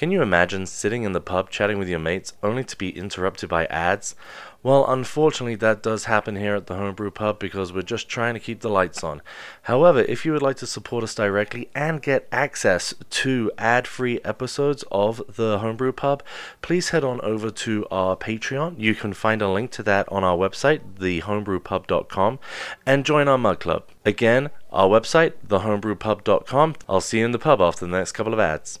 Can you imagine sitting in the pub chatting with your mates only to be interrupted by ads? Well, unfortunately, that does happen here at the Homebrew Pub because we're just trying to keep the lights on. However, if you would like to support us directly and get access to ad free episodes of the Homebrew Pub, please head on over to our Patreon. You can find a link to that on our website, thehomebrewpub.com, and join our mug club. Again, our website, thehomebrewpub.com. I'll see you in the pub after the next couple of ads.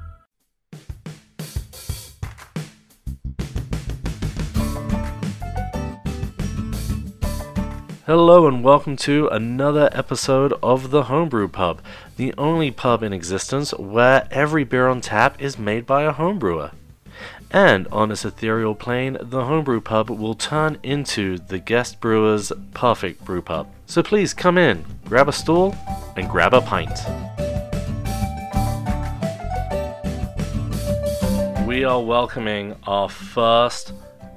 Hello and welcome to another episode of the Homebrew Pub, the only pub in existence where every beer on tap is made by a homebrewer. And on this ethereal plane, the Homebrew Pub will turn into the guest brewer's perfect brew pub. So please come in, grab a stool, and grab a pint. We are welcoming our first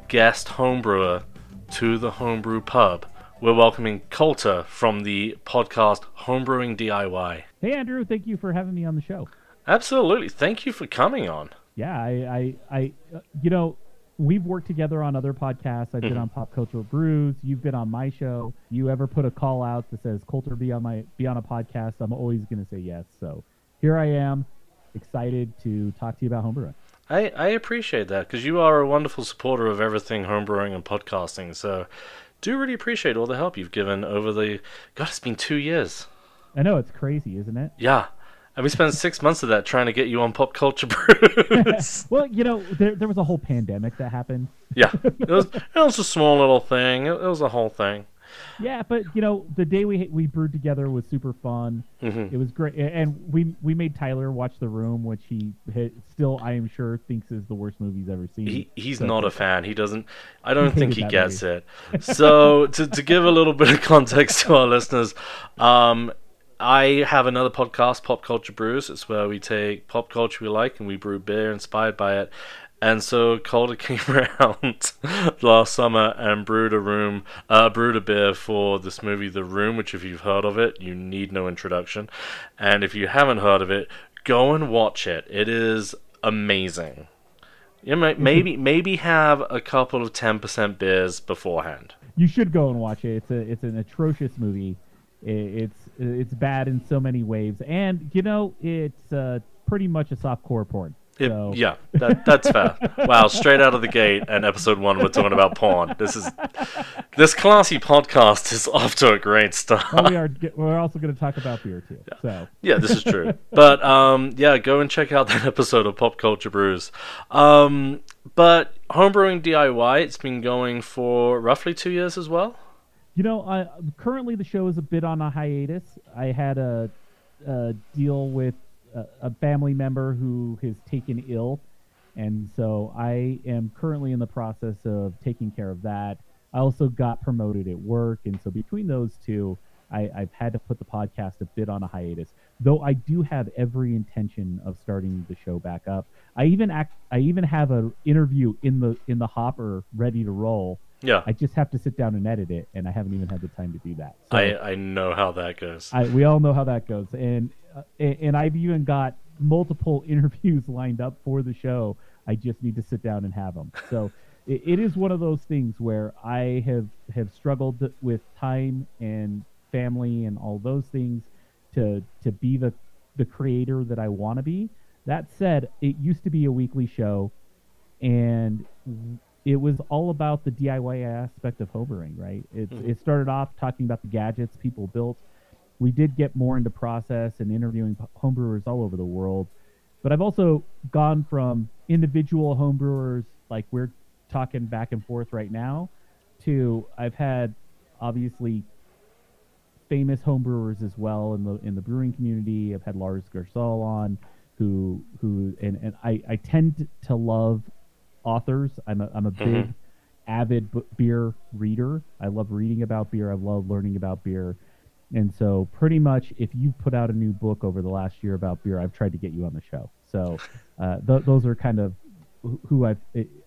guest homebrewer to the Homebrew Pub. We're welcoming Colter from the podcast Homebrewing DIY. Hey Andrew, thank you for having me on the show. Absolutely. Thank you for coming on. Yeah, I, I, I uh, you know, we've worked together on other podcasts. I've been on Pop Cultural Brews. You've been on my show. You ever put a call out that says Colter be on my be on a podcast? I'm always going to say yes. So here I am, excited to talk to you about homebrewing. I, I appreciate that because you are a wonderful supporter of everything homebrewing and podcasting. So, do really appreciate all the help you've given over the. God, it's been two years. I know it's crazy, isn't it? Yeah. And we spent six months of that trying to get you on Pop Culture Brews. Well, you know, there, there was a whole pandemic that happened. yeah. It was, it was a small little thing. It, it was a whole thing. Yeah, but you know, the day we we brewed together was super fun. Mm-hmm. It was great, and we we made Tyler watch The Room, which he hit, still I am sure thinks is the worst movie he's ever seen. He, he's So- not a fan. He doesn't. I don't He think he gets it. So to to give a little bit of context to our listeners, um, I have another podcast, Pop Culture Brews. It's where we take pop culture we like and we brew beer inspired by it. And so Colter came around last summer and brewed a room, uh, brewed a beer for this movie, The Room. Which, if you've heard of it, you need no introduction. And if you haven't heard of it, go and watch it. It is amazing. You may, maybe maybe have a couple of ten percent beers beforehand. You should go and watch it. It's a it's an atrocious movie. It's it's bad in so many ways, and you know it's uh, pretty much a softcore porn. It- So Yeah, that, that's fair. wow, straight out of the gate, and episode one, we're talking about porn. This is this classy podcast is off to a great start. well, we are we're also going to talk about beer too. So Yeah, this is true. but um, yeah, go and check out that episode of Pop Culture Brews. Um, but homebrewing DIY, it's been going for roughly two years as well. You know, I, currently the show is a bit on a hiatus. I had a, a deal with a, a family member who has taken ill, and so I am currently in the process of taking care of that. I also got promoted at work, and so between those two, I, I've had to put the podcast a bit on a hiatus. Though I do have every intention of starting the show back up. I even act. I even have an interview in the in the hopper ready to roll. Yeah, I just have to sit down and edit it, and I haven't even had the time to do that. So I, I know how that goes. I, we all know how that goes, and Uh, and and I've even got multiple interviews lined up for the show. I just need to sit down and have them. So it, it is one of those things where I have have struggled with time and family and all those things to to be the the creator that I want to be. That said, it used to be a weekly show, and it was all about the DIY aspect of homebrewing, right? It, mm-hmm. it started off talking about the gadgets people built. We did get more into process and interviewing homebrewers all over the world. But I've also gone from individual homebrewers, like we're talking back and forth right now, to I've had obviously famous homebrewers as well in the in the brewing community. I've had Lars Garshol on, who who and, and I, I tend to love authors. I'm a I'm a big Mhm. avid b- beer reader. I love reading about beer. I love learning about beer. And so, pretty much, if you've put out a new book over the last year about beer, I've tried to get you on the show. So, uh, th- those are kind of who I've,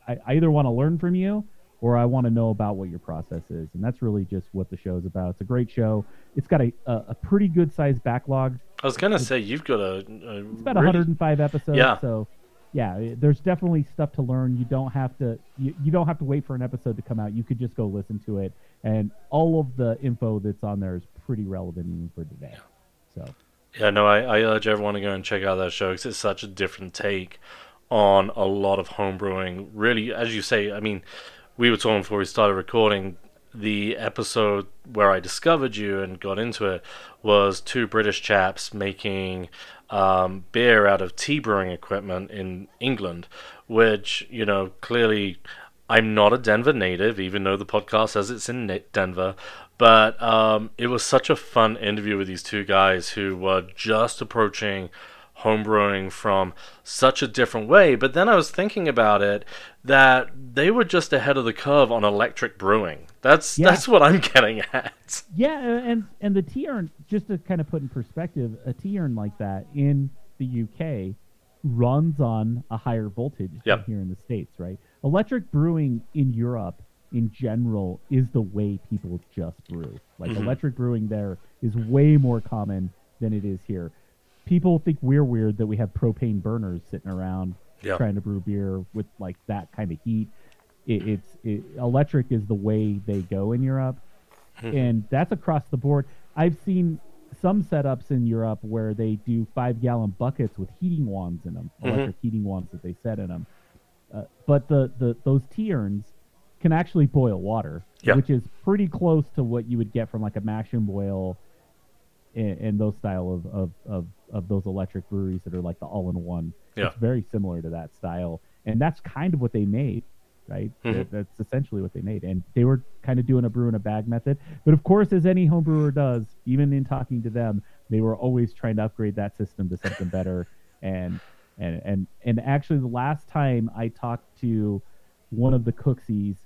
I, I either want to learn from you or I want to know about what your process is. And that's really just what the show is about. It's a great show. It's got a, a, a pretty good sized backlog. I was gonna say you've got a, a It's about really- 105 episodes. Yeah. So, yeah, there's definitely stuff to learn. You don't have to you, you don't have to wait for an episode to come out. You could just go listen to it, and all of the info that's on there is pretty relevant even for today. So, Yeah, no, I, I urge everyone to go and check out that show because it's such a different take on a lot of homebrewing. Really, as you say, I mean, we were talking before we started recording. The episode where I discovered you and got into it was two British chaps making um, beer out of tea brewing equipment in England, which, you know, clearly I'm not a Denver native, even though the podcast says it's in Denver. But um, it was such a fun interview with these two guys who were just approaching homebrewing from such a different way. But then I was thinking about it that they were just ahead of the curve on electric brewing. That's Yeah. that's what I'm getting at. yeah, and and the tea urn, just to kind of put in perspective, a tea urn like that in the UK runs on a higher voltage than Yep. here in the states, right? Electric brewing in Europe in general is the way people just brew. Like Mhm. electric brewing there is way more common than it is here. People think we're weird that we have propane burners sitting around Yeah. trying to brew beer with like that kind of heat. It, it's it, electric is the way they go in Europe, and that's across the board. I've seen some setups in Europe where they do five gallon buckets with heating wands in them, electric heating wands that they set in them. Uh, but the, the those tea urns can actually boil water, Yeah. which is pretty close to what you would get from like a mash and boil and, and those style of, of, of, of those electric breweries that are like the all in one. Yeah. It's very similar to that style. And that's kind of what they made, right? Mhm. That's essentially what they made. And they were kind of doing a brew in a bag method. But of course, as any home brewer does, even in talking to them, they were always trying to upgrade that system to something better. And and and and actually, the last time I talked to one of the Cooksies,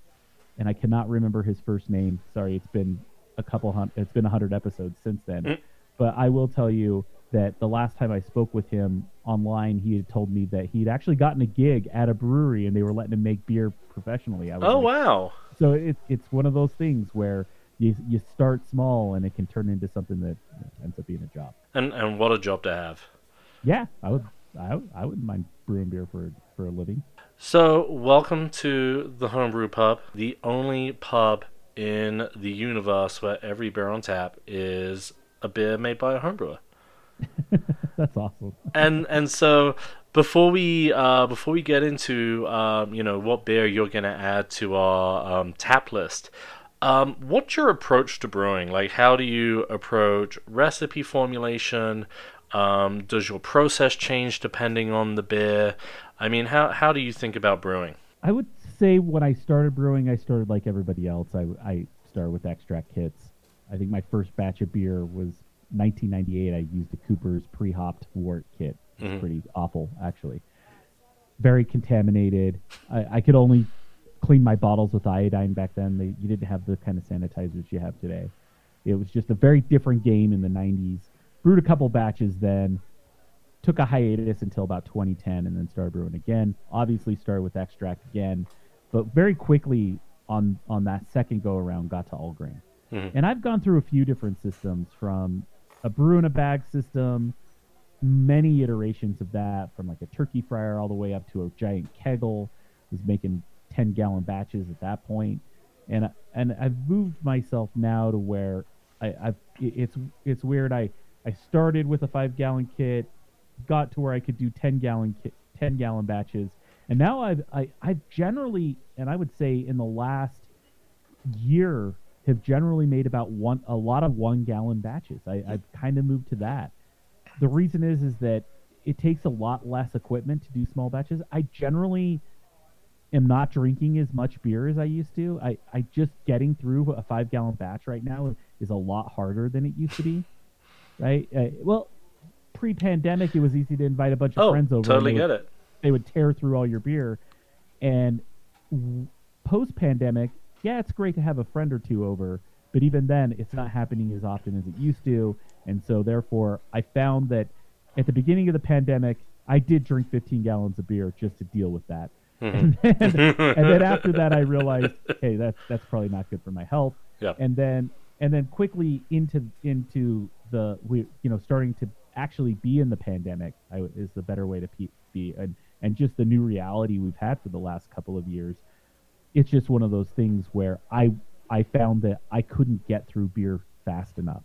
and I cannot remember his first name. Sorry, it's been a couple hundred. It's been a hundred episodes since then. Mm. But I will tell you that the last time I spoke with him online, he had told me that he'd actually gotten a gig at a brewery and they were letting him make beer professionally. I was Oh like, wow. so it's it's one of those things where you you start small and it can turn into something that ends up being a job. And and what a job to have. Yeah, I would I, I wouldn't mind brewing beer for for a living. So, welcome to the Homebrew Pub, the only pub in the universe where every beer on tap is a beer made by a homebrewer. That's awesome. And and so before we uh, before we get into um, you know what beer you're gonna add to our um, tap list, um, what's your approach to brewing? Like, how do you approach recipe formulation? Um, does your process change depending on the beer? I mean, how how do you think about brewing? I would say when I started brewing, I started like everybody else. I, I started with extract kits. I think my first batch of beer was 1998. I used a Cooper's pre-hopped wort kit. It's Mhm. pretty awful, actually. Very contaminated. I, I could only clean my bottles with iodine back then. They, you didn't have the kind of sanitizers you have today. It was just a very different game in the 90s. Brewed a couple batches then, took a hiatus until about 2010 and then started brewing again. Obviously started with extract again, but very quickly on on that second go around got to all grain. Mhm. And I've gone through a few different systems from a brew in a bag system, many iterations of that from like a turkey fryer all the way up to a giant keggle. Was making 10 gallon batches at that point. And and I've moved myself now to where I, I've it's it's weird. I I started with a five gallon kit, got to where I could do ten gallon ki- ten gallon batches, and now I've I, I've generally and I would say in the last year have generally made about one a lot of one gallon batches. I, I've kind of moved to that. The reason is is that it takes a lot less equipment to do small batches. I generally am not drinking as much beer as I used to. I, I just getting through a five gallon batch right now is a lot harder than it used to be. Right? Uh, well, pre-pandemic, it was easy to invite a bunch of Oh, friends over. totally they get would, it. They would tear through all your beer, and w- post-pandemic, yeah, it's great to have a friend or two over, but even then, it's not happening as often as it used to, and so therefore, I found that at the beginning of the pandemic, I did drink 15 gallons of beer just to deal with that. And, then, and then after that, I realized, hey, that's that's probably not good for my health. Yeah. And then and then quickly into into the we you know starting to actually be in the pandemic I, is the better way to pe- be and and just the new reality we've had for the last couple of years. It's just one of those things where I I found that I couldn't get through beer fast enough,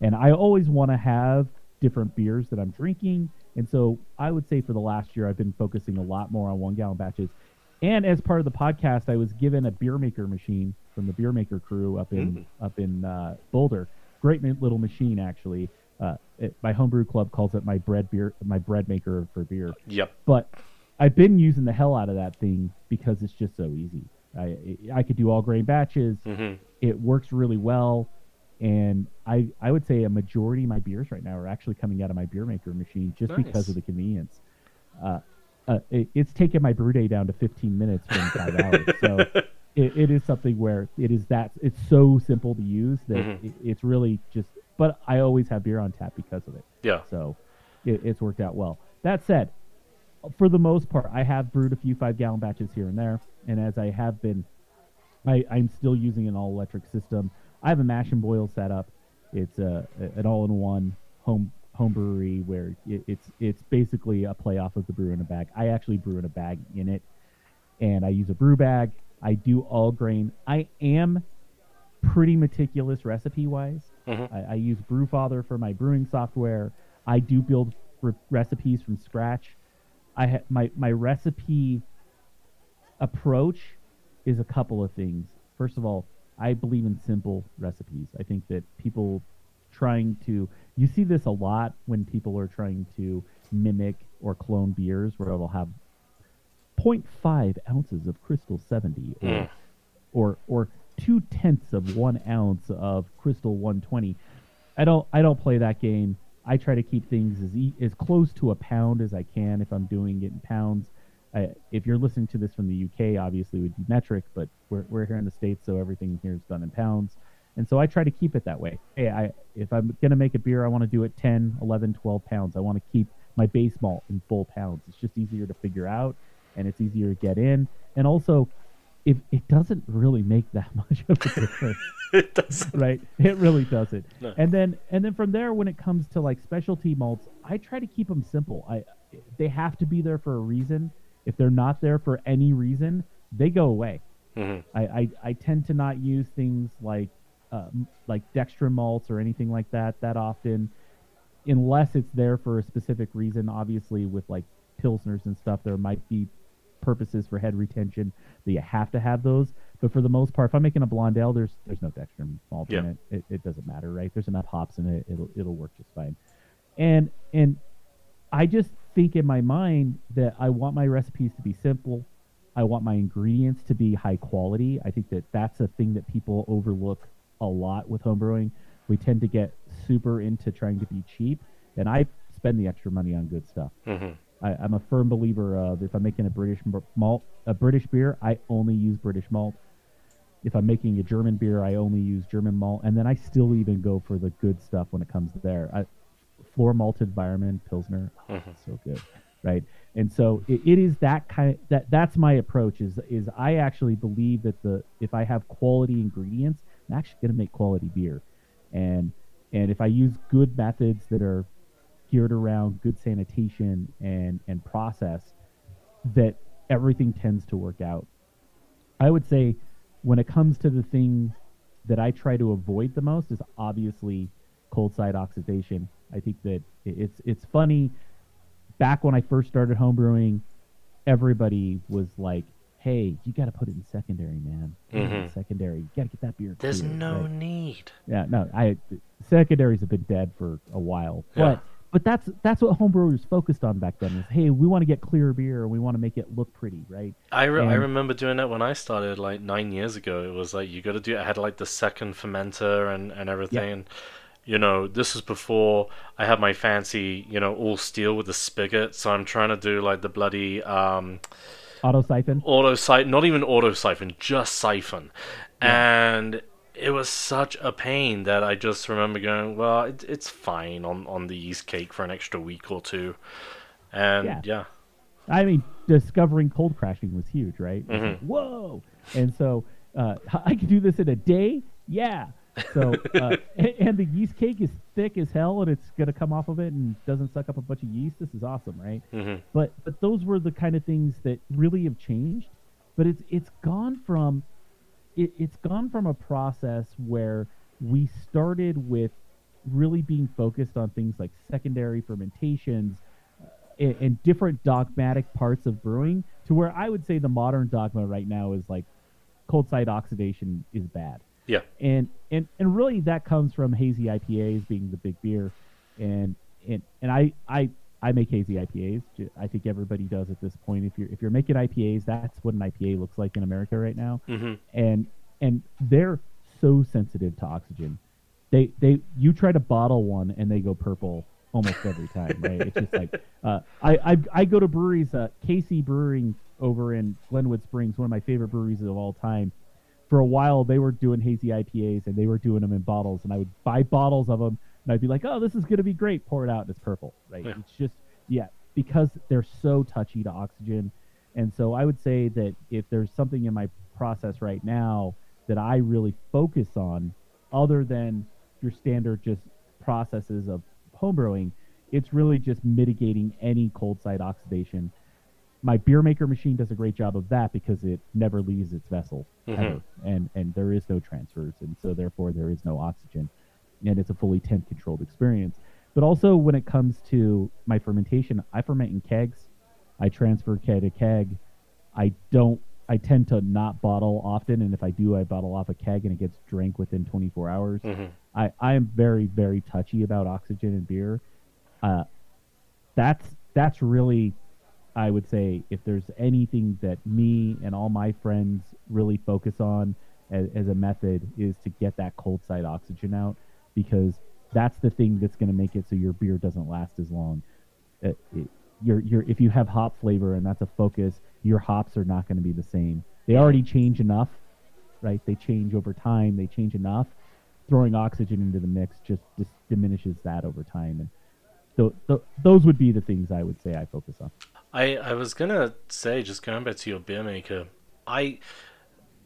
and I always want to have different beers that I'm drinking. And so I would say for the last year, I've been focusing a lot more on one gallon batches. And as part of the podcast, I was given a beer maker machine from the beer maker crew up in up in uh, Boulder. Great little machine, actually. Uh, it, my homebrew club calls it my bread beer, my bread maker for beer. Yep. But I've been using the hell out of that thing because it's just so easy. I I could do all grain batches. It works really well, and I I would say a majority of my beers right now are actually coming out of my beer maker machine just because of the convenience. Uh, uh, it, it's taken my brew day down to 15 minutes from five hours. So it, it is something where it is that it's so simple to use that mm-hmm. it, it's really just. But I always have beer on tap because of it. Yeah. So it, it's worked out well. That said, for the most part, I have brewed a few five gallon batches here and there, and as I have been, I, I'm still using an all electric system. I have a mash and boil setup. It's a, an all in one home home brewery where it, it's it's basically a play off of the brew in a bag. I actually brew in a bag in it, and I use a brew bag. I do all grain. I am pretty meticulous recipe wise. Mm-hmm. I, I use Brewfather for my brewing software. I do build re- recipes from scratch. I ha- my my recipe approach is a couple of things. First of all, I believe in simple recipes. I think that people trying to you see this a lot when people are trying to mimic or clone beers where they'll have 0.5 ounces of crystal 70 or hmm. or or two tenths of one ounce of crystal 120 i don't i don't play that game. I try to keep things as e- as close to a pound as i can if i'm doing it in pounds. I, if you're listening to this from the uk obviously it would be metric but we're, we're here in the states so everything here is done in pounds. And so i try to keep it that way. Hey i if i'm going to make a beer i want to do it 10 11 12 pounds. I want to keep my base malt in full pounds. It's just easier to figure out and it's easier to get in. And also if it doesn't really make that much of a difference. It does. right? It really doesn't. No. and then and then from there when it comes to like specialty malts i try to keep them simple. I they have to be there for a reason. If they're not there for any reason they go away. I, I i tend to not use things like uh, like dextrin malts or anything like that that often unless it's there for a specific reason obviously with like pilsners and stuff there might be purposes for head retention that you have to have those. But for the most part if i'm making a blonde ale there's there's no dextrin malt in it. it it doesn't matter right? There's enough hops in it it'll it'll work just fine. And and i just think in my mind that i want my recipes to be simple. I want my ingredients to be high quality. I think that that's a thing that people overlook a lot with homebrewing we tend to get super into trying to be cheap and i spend the extra money on good stuff mm-hmm. I, I'm a firm believer uh, of if I'm making a British malt, a British beer, I only use British malt. If I'm making a German beer, I only use German malt, and then I still even go for the good stuff when it comes to there. I, floor malted Weyermann Pilsner, oh, it's mm-hmm. so good, right? And so it, it is that kind that that's my approach. Is is I actually believe that the if I have quality ingredients, I'm actually going to make quality beer, and and if I use good methods that are geared around good sanitation and and process that everything tends to work out i would say when it comes to the thing that i try to avoid the most is obviously cold side oxidation i think that it's it's funny back when i first started homebrewing everybody was like hey you got to put it in secondary man in mm-hmm. secondary you got to get that beer There's clear," no right? need. Yeah, no, I secondaries have been dead for a while, Yeah. but but that's that's what homebrewers focused on back then. Is hey, we want to get clear beer and we want to make it look pretty, right? I, re- I remember doing that when I started like nine years ago. It was like you got to do. I had like the second fermenter and and everything. And you know, this is before I had my fancy, you know, all steel with the spigot. So I'm trying to do like the bloody um, Auto siphon. auto siphon, not even auto siphon, just siphon. And it was such a pain that I just remember going, well, it, it's fine on, on the yeast cake for an extra week or two. And Yeah. yeah. I mean, discovering cold crashing was huge, right? Mm-hmm. Whoa! And so uh, I could do this in a day. Yeah. So uh, and, and the yeast cake is thick as hell, and it's gonna come off of it and doesn't suck up a bunch of yeast. This is awesome, right? Mhm. But but those were the kind of things that really have changed. But it's it's gone from it, it's gone from a process where we started with really being focused on things like secondary fermentations uh, and, and different dogmatic parts of brewing to where I would say the modern dogma right now is like cold side oxidation is bad. Yeah. And and and really that comes from hazy IPAs being the big beer, and and and I I I make hazy IPAs. I think everybody does at this point. If you're if you're making IPAs, that's what an IPA looks like in America right now. Mhm. And and they're so sensitive to oxygen. They they you try to bottle one and they go purple almost every time. Right? It's just like uh, I, I I go to breweries. Uh, Casey Brewing over in Glenwood Springs, one of my favorite breweries of all time for a while they were doing hazy IPAs and they were doing them in bottles, and I would buy bottles of them, and I'd be like, "Oh, this is gonna be great." Pour it out, and it's purple, right? Yeah. It's just yeah, because they're so touchy to oxygen, and so I would say that if there's something in my process right now that I really focus on, other than your standard just processes of homebrewing, it's really just mitigating any cold side oxidation my beer maker machine does a great job of that because it never leaves its vessel mm-hmm. ever, and and there is no transfers, and so therefore there is no oxygen, and it's a fully temp controlled experience. But also when it comes to my fermentation, I ferment in kegs. I transfer keg to keg. I don't. I tend to not bottle often, and if I do, I bottle off a keg, and it gets drank within 24 hours. I, I am very very touchy about oxygen in beer. Uh, that's that's really I would say if there's anything that me and all my friends really focus on as, as a method is to get that cold side oxygen out because that's the thing that's going to make it so your beer doesn't last as long. Uh, it, your your if you have hop flavor and that's a focus, your hops are not going to be the same. They already change enough, right? They change over time. They change enough. Throwing oxygen into the mix just, just diminishes that over time, and th- those would be the things I would say I focus on. I, I was gonna say, just going back to your beer maker, I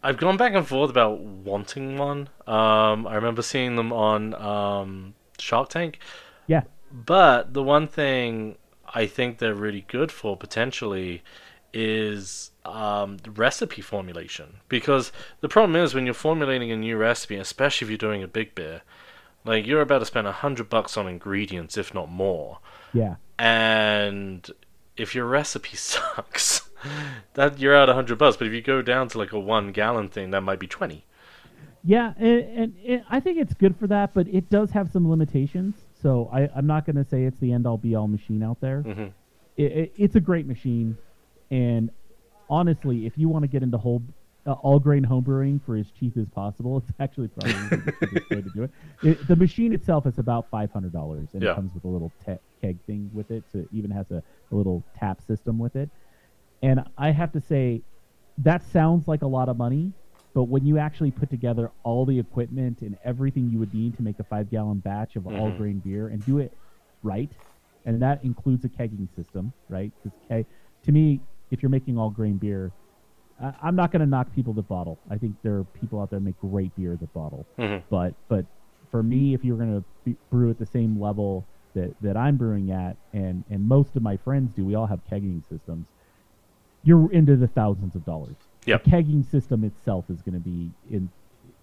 I've gone back and forth about wanting one. Um, I remember seeing them on um, Shark Tank, Yeah, but the one thing I think they're really good for potentially is um, recipe formulation. Because the problem is when you're formulating a new recipe, especially if you're doing a big beer, like you're about to spend a hundred bucks on ingredients, if not more yeah. and if your recipe sucks, that you're out a hundred bucks. But if you go down to like a one gallon thing, that might be twenty. Yeah, and, and, I think it's good for that, but it does have some limitations. So I, I'm not going to say it's the end all be all machine out there. Mhm. It, it, it's a great machine, and honestly, if you want to get into whole uh, all grain homebrewing for as cheap as possible, it's actually probably the cheapest way to do it. it. The machine itself is about five hundred dollars, and Yeah. it comes with a little te- keg thing with it, so it even has a, a little tap system with it. And I have to say, that sounds like a lot of money, but when you actually put together all the equipment and everything you would need to make a five gallon batch of all grain beer and do it right, and that includes a kegging system, right? Because ke- to me, if you're making all grain beer, I- I'm not going to knock people that bottle. I think there are people out there that make great beer that bottle. Mhm. But but for me, if you're going to brew at the same level that, that I'm brewing at, and and most of my friends do, we all have kegging systems. You're into the thousands of dollars. Yep. The kegging system itself is going to be in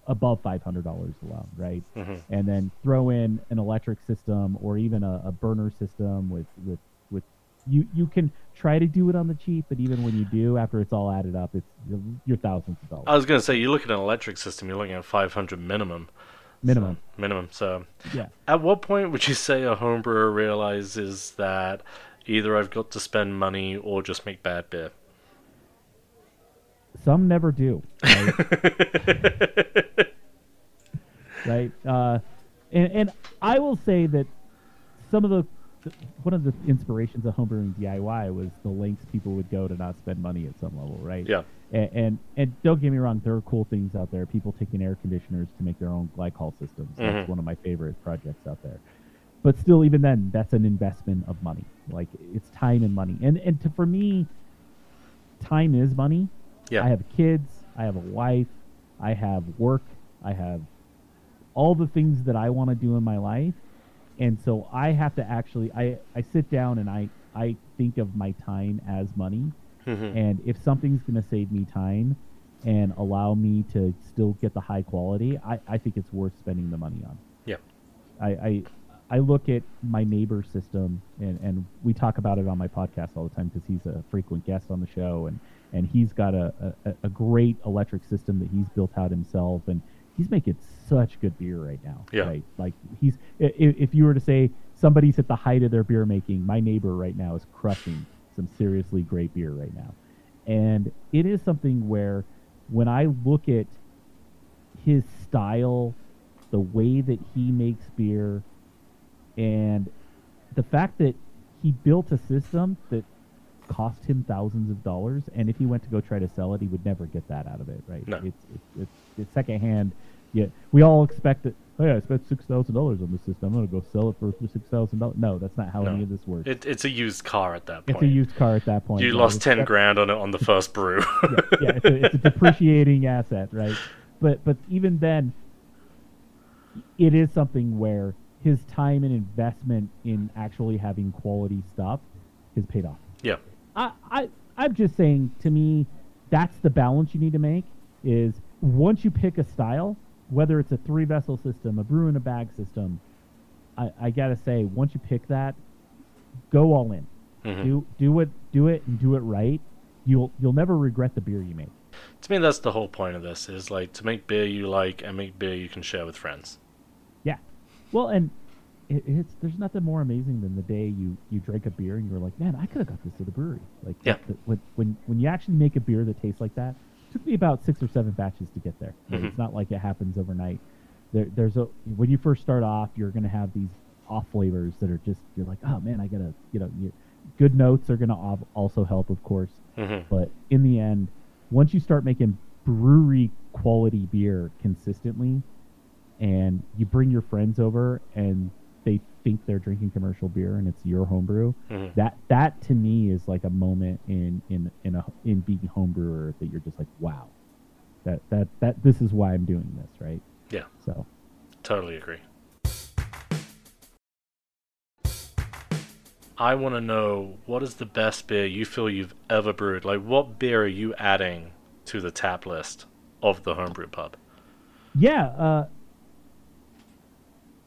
above five hundred dollars alone, right? Mm-hmm. And then throw in an electric system or even a, a burner system with with with you you can try to do it on the cheap, but even when you do, after it's all added up, it's you're, you're thousands of dollars I was gonna say you look at an electric system, you're looking at five hundred minimum. minimum. So, minimum. So, Yeah. at what point would you say a home brewer realizes that either I've got to spend money or just make bad beer? Some never do. Right. right? Uh, and, and I will say that some of the one of the inspirations of homebrewing DIY was the lengths people would go to not spend money at some level, right? Yeah. And, and and don't get me wrong, there are cool things out there. People taking air conditioners to make their own glycol systems. That's Mhm. one of my favorite projects out there. But still, even then, that's an investment of money. Like it's time and money. And and to, for me, time is money. Yeah. I have kids. I have a wife. I have work. I have all the things that I want to do in my life. And so I have to actually I, I sit down and I, I think of my time as money. Mhm. And if something's going to save me time and allow me to still get the high quality, I, I think it's worth spending the money on. Yeah. I, I I look at my neighbor system, and, and we talk about it on my podcast all the time because he's a frequent guest on the show, and, and he's got a, a, a great electric system that he's built out himself, and he's making such good beer right now. Yeah. Right? Like he's i- i- if you were to say somebody's at the height of their beer making, my neighbor right now is crushing some seriously great beer right now, and it is something where when I look at his style, the way that he makes beer, and the fact that he built a system that cost him thousands of dollars, and if he went to go try to sell it, he would never get that out of it, right? No. It's, it's, it's, it's secondhand. Yeah, we all expect that. Oh yeah, I spent six thousand dollars on this system. I'm gonna go sell it for six thousand dollars. No, that's not how No. any of this works. It, it's a used car at that point. it's a used car at that point. you right? lost It's ten def- grand on it on the first brew. yeah, yeah, it's a, it's a depreciating asset, right? But but even then, it is something where his time and investment in actually having quality stuff has paid off. yeah. I, I I'm just saying to me, that's the balance you need to make. Is once you pick a style, whether it's a three vessel system, a brew in a bag system, I, I gotta say, once you pick that, go all in. Mhm. Do do it do it and do it right. You'll you'll never regret the beer you make. To me, that's the whole point of this: is like to make beer you like and make beer you can share with friends. Yeah. Well, and it, it's there's nothing more amazing than the day you you drink a beer and you're like, man, I could have got this at a brewery. Like, Yeah. the- when when when you actually make a beer that tastes like that, it took me about six or seven batches to get there. Mhm. It's not like it happens overnight. There, there's a when you first start off, you're gonna have these off flavors that are just you're like, oh man, I gotta you know, you, good notes are gonna al- also help, of course. hmm But in the end, once you start making brewery quality beer consistently, and you bring your friends over and they think they're drinking commercial beer and it's your homebrew, Mhm. that that to me is like a moment in in in a in being homebrewer that you're just like, wow, that that that this is why I'm doing this, right? Yeah, So totally agree. I want to know what is the best beer you feel you've ever brewed. Like, what beer are you adding to the tap list of the homebrew pub? Yeah, uh,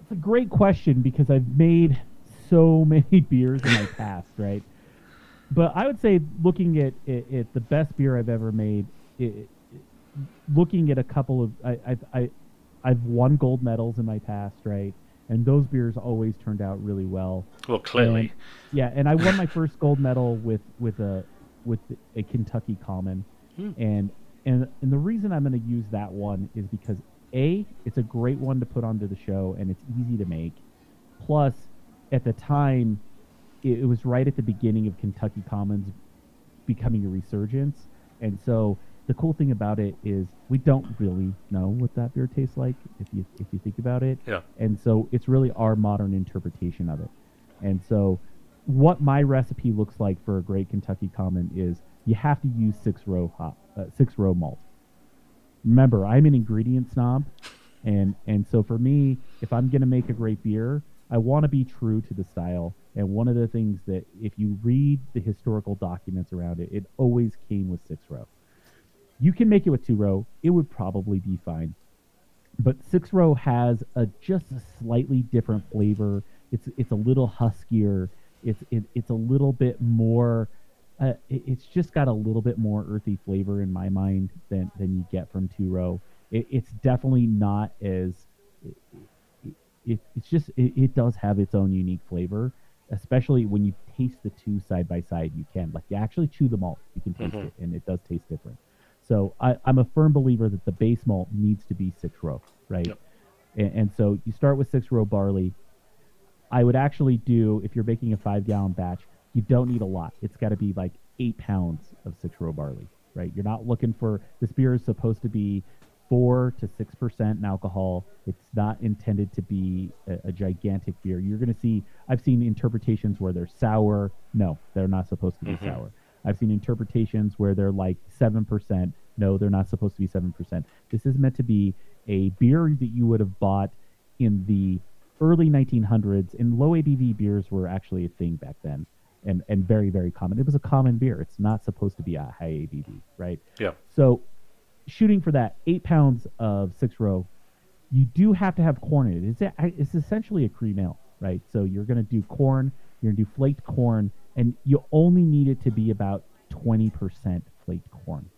it's a great question because I've made so many beers in my past, right? But I would say, looking at, at, at the best beer I've ever made, it, it- looking at a couple of, I, I've, I, I've won gold medals in my past, right? And those beers always turned out really well. Well, clearly. And- yeah, and I won my first gold medal with with a with a Kentucky Common, Hmm. and and and the reason I'm going to use that one is because a it's a great one to put onto the show and it's easy to make. Plus, at the time, it, it was right at the beginning of Kentucky Commons becoming a resurgence, and so the cool thing about it is we don't really know what that beer tastes like if you if you think about it Yeah. and so it's really our modern interpretation of it. And so, what my recipe looks like for a great Kentucky Common is you have to use six row hop, uh, six row malt. Remember, I'm an ingredient snob, and and so for me, if I'm gonna make a great beer, I want to be true to the style. And one of the things that if you read the historical documents around it, it always came with six row. You can make it with two row; it would probably be fine but six row has a just a slightly different flavor. It's it's a little huskier. It's it, it's a little bit more. Uh, it, it's just got a little bit more earthy flavor in my mind than than you get from two row. It, it's definitely not as. It, it, it's just it, it does have its own unique flavor, especially when you taste the two side by side. You can like you actually chew the malt, you can taste Mhm. it, and it does taste different. So I, I'm a firm believer that the base malt needs to be six row, right? Yep. and, and so you start with six row barley. I would actually do if you're making a five gallon batch. You don't need a lot. It's got to be like eight pounds of six row barley, right? You're not looking for this beer is supposed to be four to six percent in alcohol. It's not intended to be a, a gigantic beer. You're going to see. I've seen interpretations where they're sour. No, they're not supposed to be Mhm. sour. I've seen interpretations where they're like seven percent. No, they're not supposed to be seven percent. This is meant to be a beer that you would have bought in the early 1900s. And low ABV beers were actually a thing back then, and and very very common. It was a common beer. It's not supposed to be a high ABV, right? Yeah. So, shooting for that eight pounds of six row, you do have to have corn in it. It's, a- it's essentially a cream ale, right? So you're going to do corn, you're going to do flaked corn, and you only need it to be about 20% flaked corn.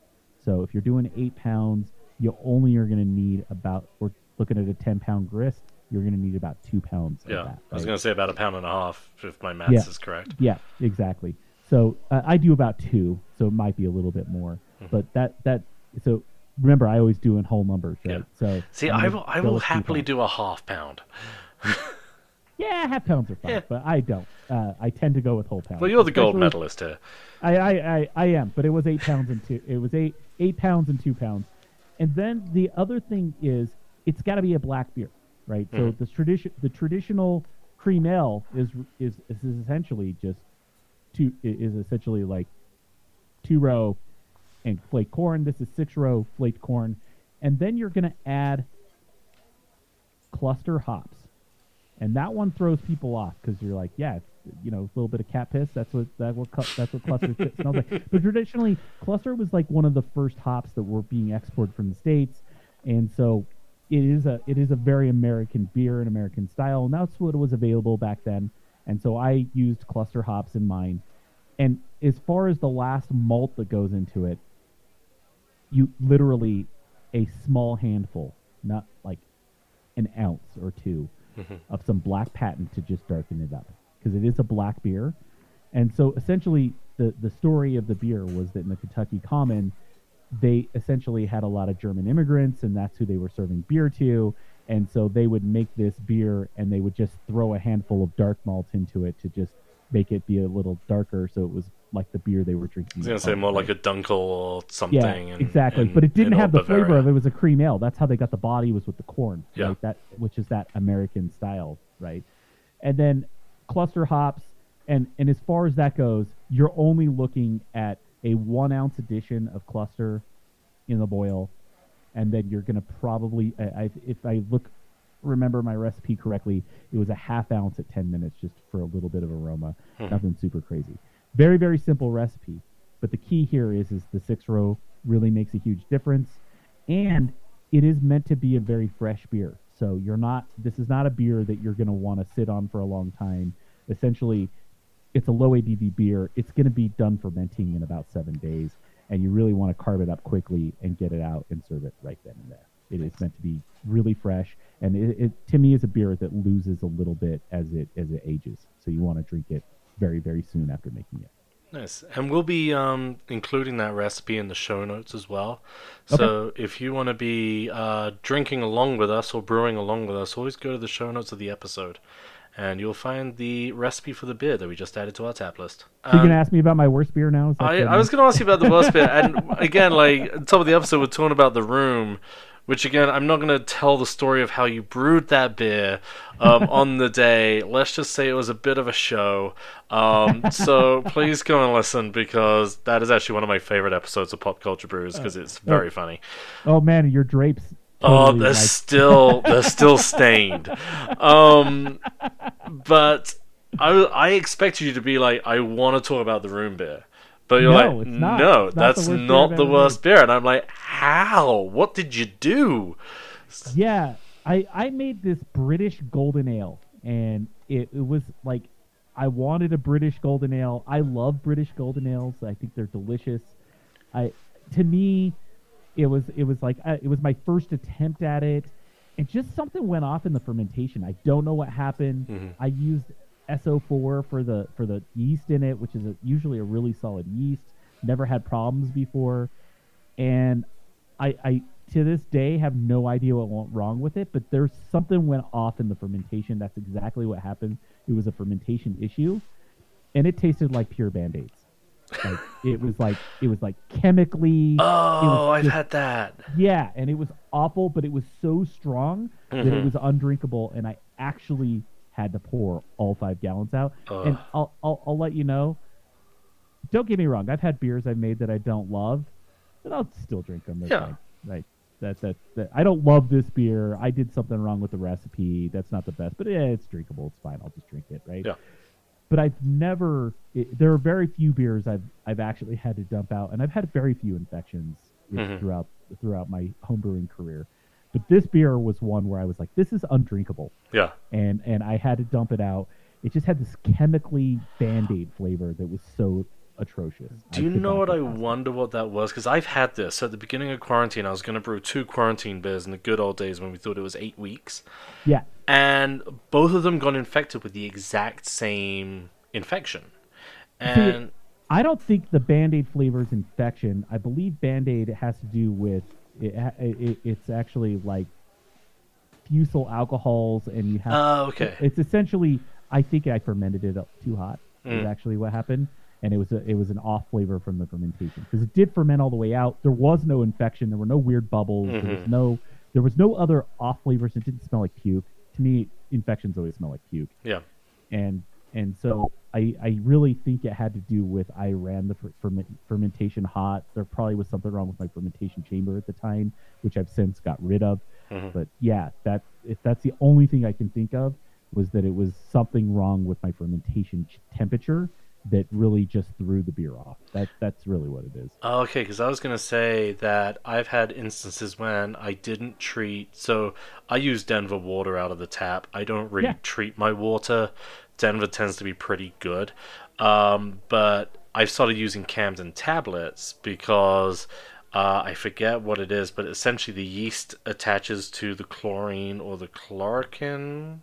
So if you're doing eight pounds, you only are going to need about, we're looking at a 10 pound grist, you're going to need about two pounds. Yeah, of that, I was going to say about a pound and a half if my math Yeah. is correct. Yeah, exactly. So uh, I do about two, so it might be a little bit more. Mm-hmm. But that that so remember, I always do in whole numbers, right? Yeah. So See, I will, I will happily do a half pound. Yeah, half pounds are fine, Yeah. but I don't. Uh, I tend to go with whole pounds. Well, you're the gold medalist here. I, I, I, I am, but it was eight pounds and two. It was eight eight pounds and two pounds. And then the other thing is, it's got to be a black beer, right? So Mhm. the tradition, the traditional cream ale is is is essentially just two is essentially like two row and flake corn. This is six row flaked corn, and then you're gonna add cluster hops, and that one throws people off because you're like, yeah, it's, you know, a little bit of cat piss. That's what that what cu- that's what cluster smells like. But traditionally, cluster was like one of the first hops that were being exported from the states, and so it is a it is a very American beer and American style, and that's what was available back then. And so I used cluster hops in mine. And as far as the last malt that goes into it, you literally a small handful, not like an ounce or 2 mm-hmm. of some black patent to just darken it up because it is a black beer. And so essentially, the, the story of the beer was that in the Kentucky Common, they essentially had a lot of German immigrants, and that's who they were serving beer to. And so they would make this beer, and they would just throw a handful of dark malt into it to just make it be a little darker, so it was like the beer they were drinking. I was going to say more like a Dunkel or something. yeah, in- exactly. in- but it didn't have the old flavor Bavaria. of it. was a cream ale. That's how they got the body was with the corn. Yeah. Right? That which is that American style, right? And then cluster hops, and and as far as that goes, you're only looking at a one ounce addition of cluster in the boil, and then you're gonna probably, I, I, if I look, remember my recipe correctly, it was a half ounce at 10 minutes just for a little bit of aroma. Hmm. Nothing super crazy. Very very simple recipe, but the key here is is the six row really makes a huge difference, and it is meant to be a very fresh beer. So you're not. This is not a beer that you're gonna want to sit on for a long time. Essentially, it's a low ABV beer. It's going to be done fermenting in about seven days, and you really want to carve it up quickly and get it out and serve it right then and there. It is meant to be really fresh, and it, it to me is a beer that loses a little bit as it as it ages. So you want to drink it very very soon after making it. Nice. And we'll be um, including that recipe in the show notes as well. So if you want to be uh, drinking along with us or brewing along with us, always go to the show notes of the episode. And you'll find the recipe for the beer that we just added to our tap list. So you're Um, gonna ask me about my worst beer now? I, I was going to ask you about the worst beer, and again, like at the top of the episode, we're talking about the room, which again, I'm not going to tell the story of how you brewed that beer um, on the day. Let's just say it was a bit of a show. Um, so please go and listen because that is actually one of my favorite episodes of Pop Culture Brews because it's very funny. Oh man, your drapes. Oh, they're like- still they're still stained. Um, but I I expected you to be like, I want to talk about the room beer. But you're No, like, no, It's not the that's worst not I've the worst beer. And I'm like, how? What did you do? Yeah, I I made this British golden ale, and it, it was like I wanted a British golden ale. I love British golden ales. I think they're delicious. I to me, it was it was like uh, it was my first attempt at it, and just something went off in the fermentation. I don't know what happened. I used SO4 for the for the yeast in it, which is a, usually a really solid yeast. Never had problems before, and I, I to this day have no idea what went wrong with it, but there's something went off in the fermentation. That's exactly what happened. It was a fermentation issue, and it tasted like pure band aids. Like it was like it was like chemically. Oh, I've just- had that. Yeah, and it was awful, but it was so strong that Mm-hmm. it was undrinkable, and I actually had to pour all five gallons out. And I'll, I'll I'll let you know. Don't get me wrong. I've had beers I've made that I don't love, but I'll still drink them. Yeah. fine. Like that, that that I don't love this beer. I did something wrong with the recipe. That's not the best, but yeah, it's drinkable. It's fine. I'll just drink it. Right Yeah. But I've never. It, there are very few beers I've I've actually had to dump out, and I've had very few infections Mhm. throughout throughout my homebrewing career. But this beer was one where I was like, this is undrinkable, Yeah. and and I had to dump it out. It just had this chemically band aid flavor that was so atrocious. Do you know what I wonder what that was? Because I've had this. So at the beginning of quarantine, I was going to brew two quarantine beers in the good old days when we thought it was eight weeks. Yeah, And both of them got infected with the exact same infection. And I don't think the Band Aid flavor is infection. I believe Band Aid has to do with it, it, it's actually like fusel alcohols, and you have. Oh, okay. It's essentially, I think I fermented it up too hot. Is Mm. actually what happened, and it was a, it was an off flavor from the fermentation because it did ferment all the way out. There was no infection. There were no weird bubbles. There was Mhm. no there was no other off flavors. It didn't smell like puke. To me, infections always smell like puke yeah. and and so I I really think it had to do with I ran the fer- ferment, fermentation hot. There probably was something wrong with my fermentation chamber at the time, which I've since got rid of. Mhm. But yeah, that if that's the only thing I can think of was that it was something wrong with my fermentation ch- temperature that really just threw the beer off. That that's really what it is. Oh, Okay, because I was going to say that I've had instances when I didn't treat. So I use Denver water out of the tap. I don't really Yeah. treat my water. Denver tends to be pretty good. Um, but I've started using Campden tablets because uh, I forget what it is, but essentially the yeast attaches to the chlorine or the chloroquine.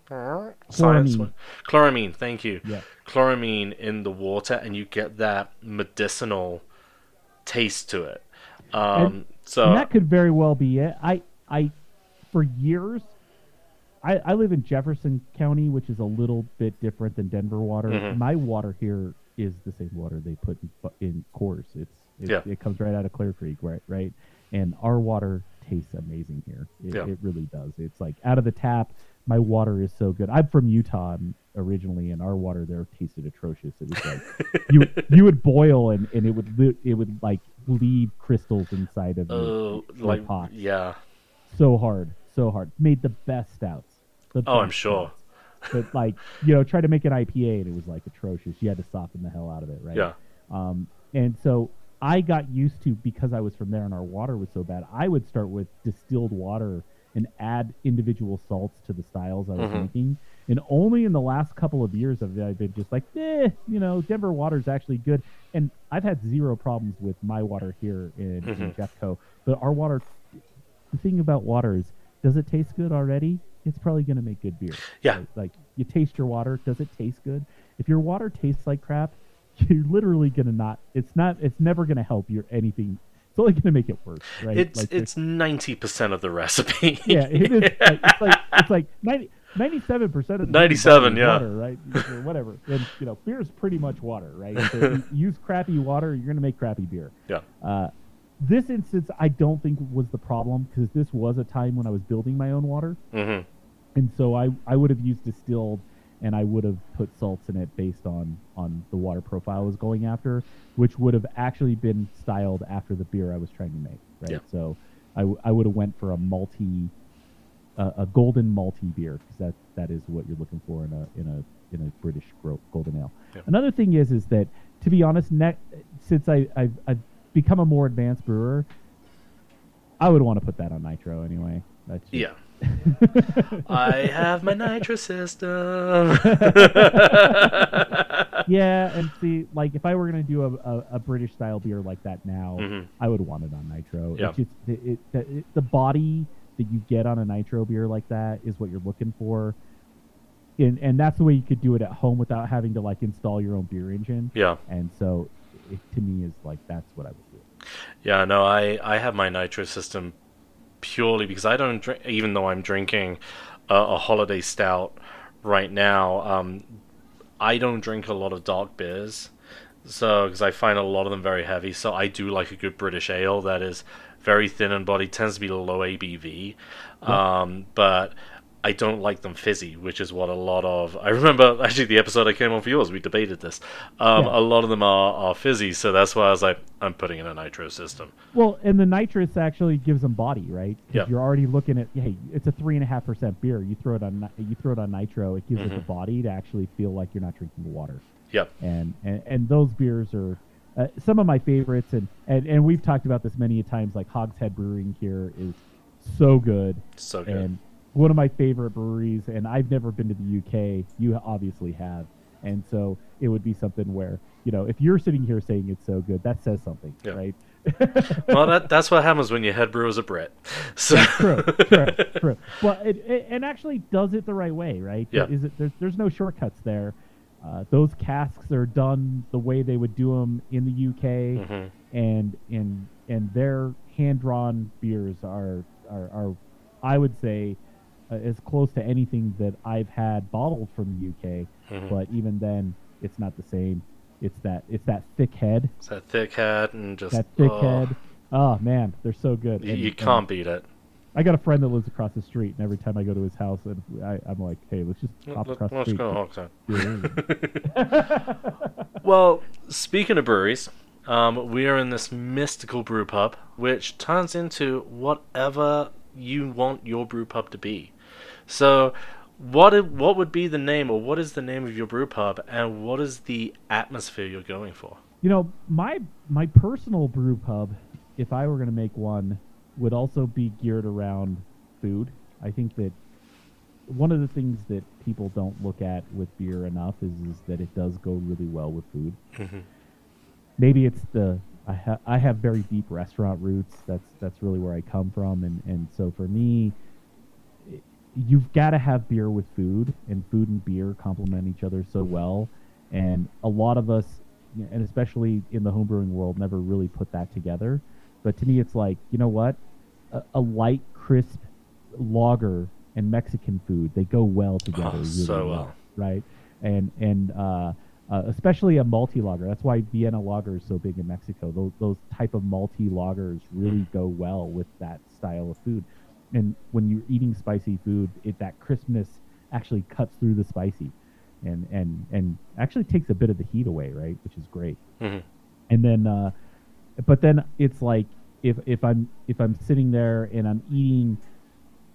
Science Chloramine. one. Chloramine, thank you. Yeah. Chloramine in the water, and you get that medicinal taste to it. Um, And- so and that could very well be it. I, I, for years, I, I live in Jefferson County, which is a little bit different than Denver water. Mhm. My water here is the same water they put in, in Coors. It's it, Yeah. it comes right out of Clear Creek, right? Right, and our water tastes amazing here. It, Yeah. it really does. It's like out of the tap. My water is so good. I'm from Utah um, originally, and our water there tasted atrocious. It was like you you would boil and, and it would li- it would like leave crystals inside of uh, your, your like pot. yeah, So hard, so hard. Made the best stouts. The Oh, I'm sure. stouts. But like you know, try to make an IPA and it was like atrocious. You had to soften the hell out of it, right? yeah, Um, and so I got used to because I was from there and our water was so bad. I would start with distilled water and add individual salts to the styles I was Mhm. making. And only in the last couple of years have I been just like, eh, you know, Denver water is actually good. And I've had zero problems with my water here in, in Mhm. Jeffco. But our water, the thing about water is, does it taste good already? It's probably going to make good beer. Yeah. Like, like, you taste your water. Does it taste good? If your water tastes like crap, you're literally going to not. It's not. It's never going to help your anything. It's only going to make it worse, right? it's Like, it's ninety percent of the recipe. yeah, it is. Like, it's like it's like 90, 97 percent of the 97, is yeah. water, right? Or whatever. And you know, beer is pretty much water, right? So use crappy water, you're gonna make crappy beer. yeah, Uh, this instance, I don't think was the problem because this was a time when I was building my own water, hmm and so I I would have used distilled, and I would have put salts in it based on on the water profile I was going after, which would have actually been styled after the beer I was trying to make, right? Yeah. So I, w- I would have went for a malty, uh, a golden malty beer because that that is what you're looking for in a in a in a British gro- golden ale. Yeah. Another thing is is that to be honest, ne- since I I've, I've become a more advanced brewer, I would want to put that on nitro anyway. That's just- yeah. I have my nitro system. yeah, and see, like if I were gonna do a, a, a British style beer like that now, Mhm. I would want it on nitro. Yeah. It's just it, it, the, it, the body that you get on a nitro beer like that is what you're looking for, and and that's the way you could do it at home without having to like install your own beer engine. yeah, And so, it, to me, is like that's what I would do. yeah. No, I I have my nitro system purely because I don't drink, even though I'm drinking a, a holiday stout right now. Um, I don't drink a lot of dark beers, so because I find a lot of them very heavy. So I do like a good British ale that is very thin in body, tends to be low ABV, um, but I don't like them fizzy, which is what a lot of. I remember actually the episode I came on for yours. We debated this. Um, Yeah. A lot of them are, are fizzy, so that's why I was like, I'm putting in a nitro system. Well, and the nitrous actually gives them body, right? Yeah. You're already looking at, hey, it's a three and a half percent beer. You throw it on, you throw it on nitro, it gives it Mm-hmm. the body to actually feel like you're not drinking water. Yep. And and, and those beers are uh, some of my favorites, and, and and we've talked about this many a times. Like Hogshead Brewing here is so good, So good. and one of my favorite breweries. And I've never been to the UK. You obviously have, and so it would be something where you know if you're sitting here saying it's so good, that says something, Yeah. right? well, that that's what happens when your head brewer's a Brit. So true, true, true. Well, it, it and actually does it the right way, right? Yeah. Is it there's there's no shortcuts there. Uh, those casks are done the way they would do them in the UK, Mhm. and and and their hand drawn beers are, are are I would say uh, as close to anything that I've had bottled from the UK. Mhm. But even then, it's not the same. It's that it's that thick head, it's that thick head and just that thick oh, head. Oh man, they're so good. You, And- you can't beat it. I got a friend that lives across the street, and every time I go to his house, and I, I'm like, "Hey, let's just hop Let- across the Let's street." go Hogshead. Yeah. Well, speaking of breweries, um, we are in this mystical brew pub, which turns into whatever you want your brew pub to be. So, what what would be the name, or what is the name of your brew pub, and what is the atmosphere you're going for? You know, my my personal brew pub, if I were going to make one, would also be geared around food. I think that one of the things that people don't look at with beer enough is, is that it does go really well with food. Mm-hmm. Maybe it's the I, ha- I have very deep restaurant roots. That's that's really where I come from, and and so for me, you've got to have beer with food, and food and beer complement each other so well. And a lot of us, and especially in the homebrewing world, never really put that together. But to me, it's like you know what, a, a light, crisp lager and Mexican food they go well together. Oh, really so well, well. right? And and uh, uh, especially a multi lager. That's why Vienna lager is so big in Mexico. Those those type of multi lagers really go well with that style of food. And when you're eating spicy food, it that crispness actually cuts through the spicy, and and and actually takes a bit of the heat away, right? Which is great Mhm. and then uh but then it's like if if i'm if i'm sitting there and i'm eating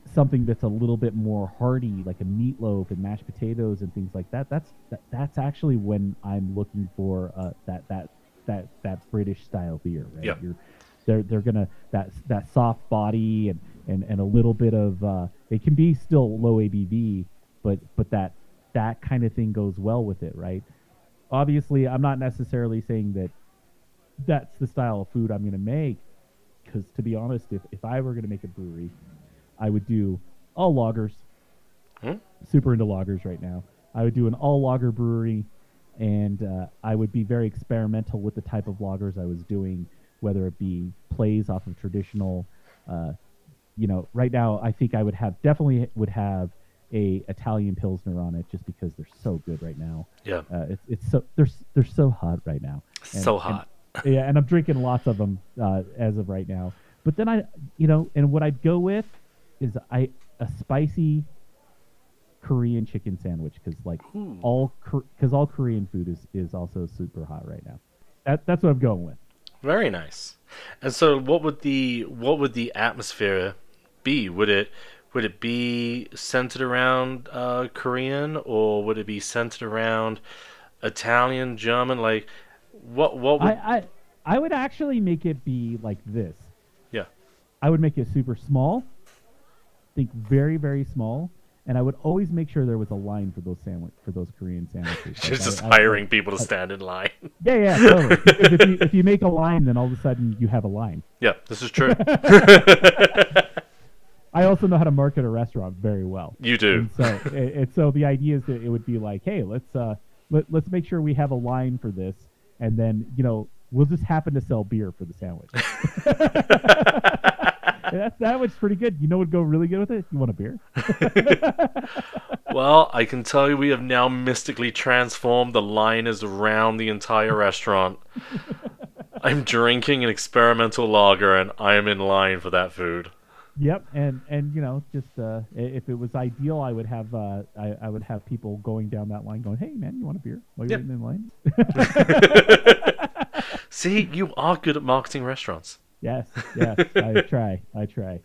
something that's a little bit more hearty like a meatloaf and mashed potatoes and things like that that's that, that's actually when i'm looking for uh that that that that british style beer right Yeah. You're, they're they're gonna that that soft body and and and a little bit of uh it can be still low abv but but that that kind of thing goes well with it right? Obviously i'm not necessarily saying that that's the style of food i'm going to make because to be honest if, if i were going to make a brewery i would do all lagers Hmm? super into lagers right now. I would do an all lager brewery and uh, i would be very experimental with the type of lagers i was doing whether it be plays off of traditional uh, you know right now i think i would have definitely would have a italian pilsner on it just because they're so good right now Yeah, uh, it's it's so they're they're so hot right now. And- so and- hot. yeah, and I'm drinking lots of them uh, as of right now. But then I, you know, and what I'd go with is I a spicy Korean chicken sandwich because like Ooh. all because all Korean food is is also super hot right now. That that's what I'm going with. Very nice. And so, what would the what would the atmosphere be? Would it would it be centered around uh, Korean, or would it be centered around Italian, German? Like, what what would? I, I I would actually make it be like this. yeah, I would make it super small. Think very very small. And I would always make sure there was a line for those sandwich for those Korean sandwiches. you're Like, just I- I- hiring people to stand in line. Yeah, yeah, totally. If, you, if you make a line, then all of a sudden you have a line. yeah, this is true. I also know how to market a restaurant very well. you do. And so, and so the idea is that it would be like, hey, let's uh, let, let's make sure we have a line for this, and then you know we'll just happen to sell beer for the sandwich. That that was pretty good. You know what would go really good with it? You want a beer? Well, I can tell you we have now mystically transformed. The line is around the entire restaurant. I'm drinking an experimental lager and I am in line for that food. Yep, and and you know, just uh, if it was ideal, I would have uh, I, I would have people going down that line, going, "Hey, man, you want a beer while you're Yep. waiting in line?" See, you are good at marketing restaurants. Yes, yes, I try, I try.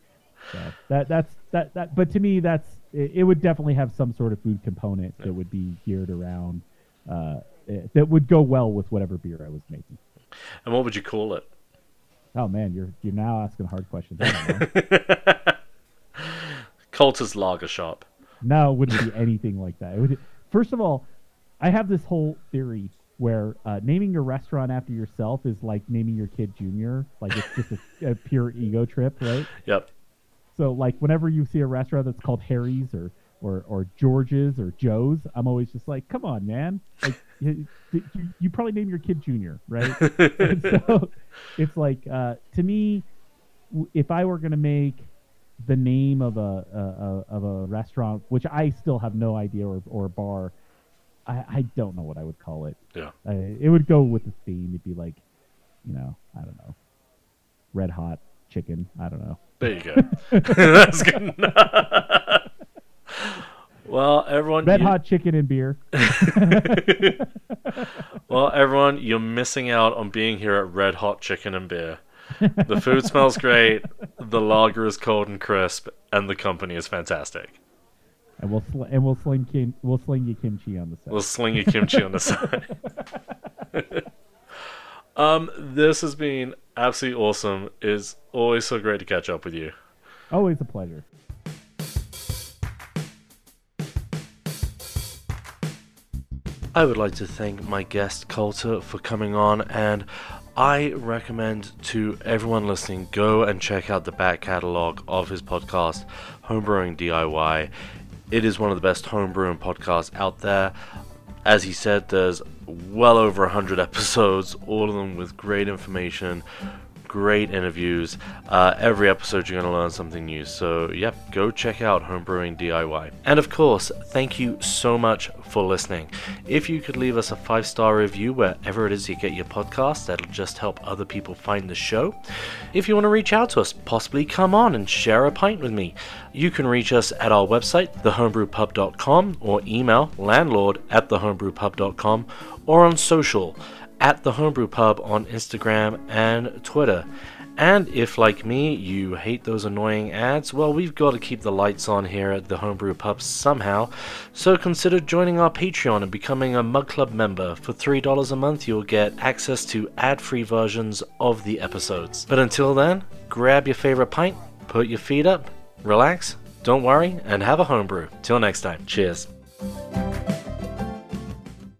So that that's that that. But to me, that's it, it would definitely have some sort of food component that would be geared around uh, eh, that would go well with whatever beer I was making. And what would you call it? Oh man, you're you're now asking hard questions. Colter's Lager Shop. No, it wouldn't be anything like that. It would, first of all, I have this whole theory where uh, naming your restaurant after yourself is like naming your kid Junior. Like it's just a, a pure ego trip, right? Yep. So like whenever you see a restaurant that's called Harry's or or, or George's or Joe's, I'm always just like, come on, man. Like you, you, you probably name your kid Junior, right? and so it's like uh, to me, if I were gonna make the name of a, a, a of a restaurant, which I still have no idea, or or bar, I, I don't know what I would call it. Yeah. Uh, it would go with the theme. It'd be like, you know, I don't know, red hot chicken. I don't know. There you go. That's good. well, everyone. Red you- hot chicken and beer. Well, everyone, you're missing out on being here at Red Hot Chicken and Beer. The food smells great, the lager is cold and crisp, and the company is fantastic. And we'll sl- and we'll sling kim- we'll sling you kimchi on the side. We'll sling you kimchi on the side. um, this has been absolutely awesome. It's always so great to catch up with you. Always a pleasure. I would like to thank my guest Colter for coming on, and I recommend to everyone listening go and check out the back catalog of his podcast, Homebrewing DIY. It is one of the best homebrewing podcasts out there. As he said, there's well over 100 episodes, all of them with great information, great interviews. Uh, every episode, you're going to learn something new. So, yep, go check out Homebrewing DIY. And of course, thank you so much for listening. If you could leave us a five star review wherever it is you get your podcast, that'll just help other people find the show. If you want to reach out to us, possibly come on and share a pint with me, you can reach us at our website, thehomebrewpub.com, or email landlord at thehomebrewpub.com, or on social at the Homebrew Pub on Instagram and Twitter. And if, like me, you hate those annoying ads, well, we've got to keep the lights on here at the Homebrew Pub somehow. So consider joining our Patreon and becoming a Mug Club member. For $3 a month, you'll get access to ad free versions of the episodes. But until then, grab your favorite pint, put your feet up, relax, don't worry, and have a homebrew. Till next time, cheers.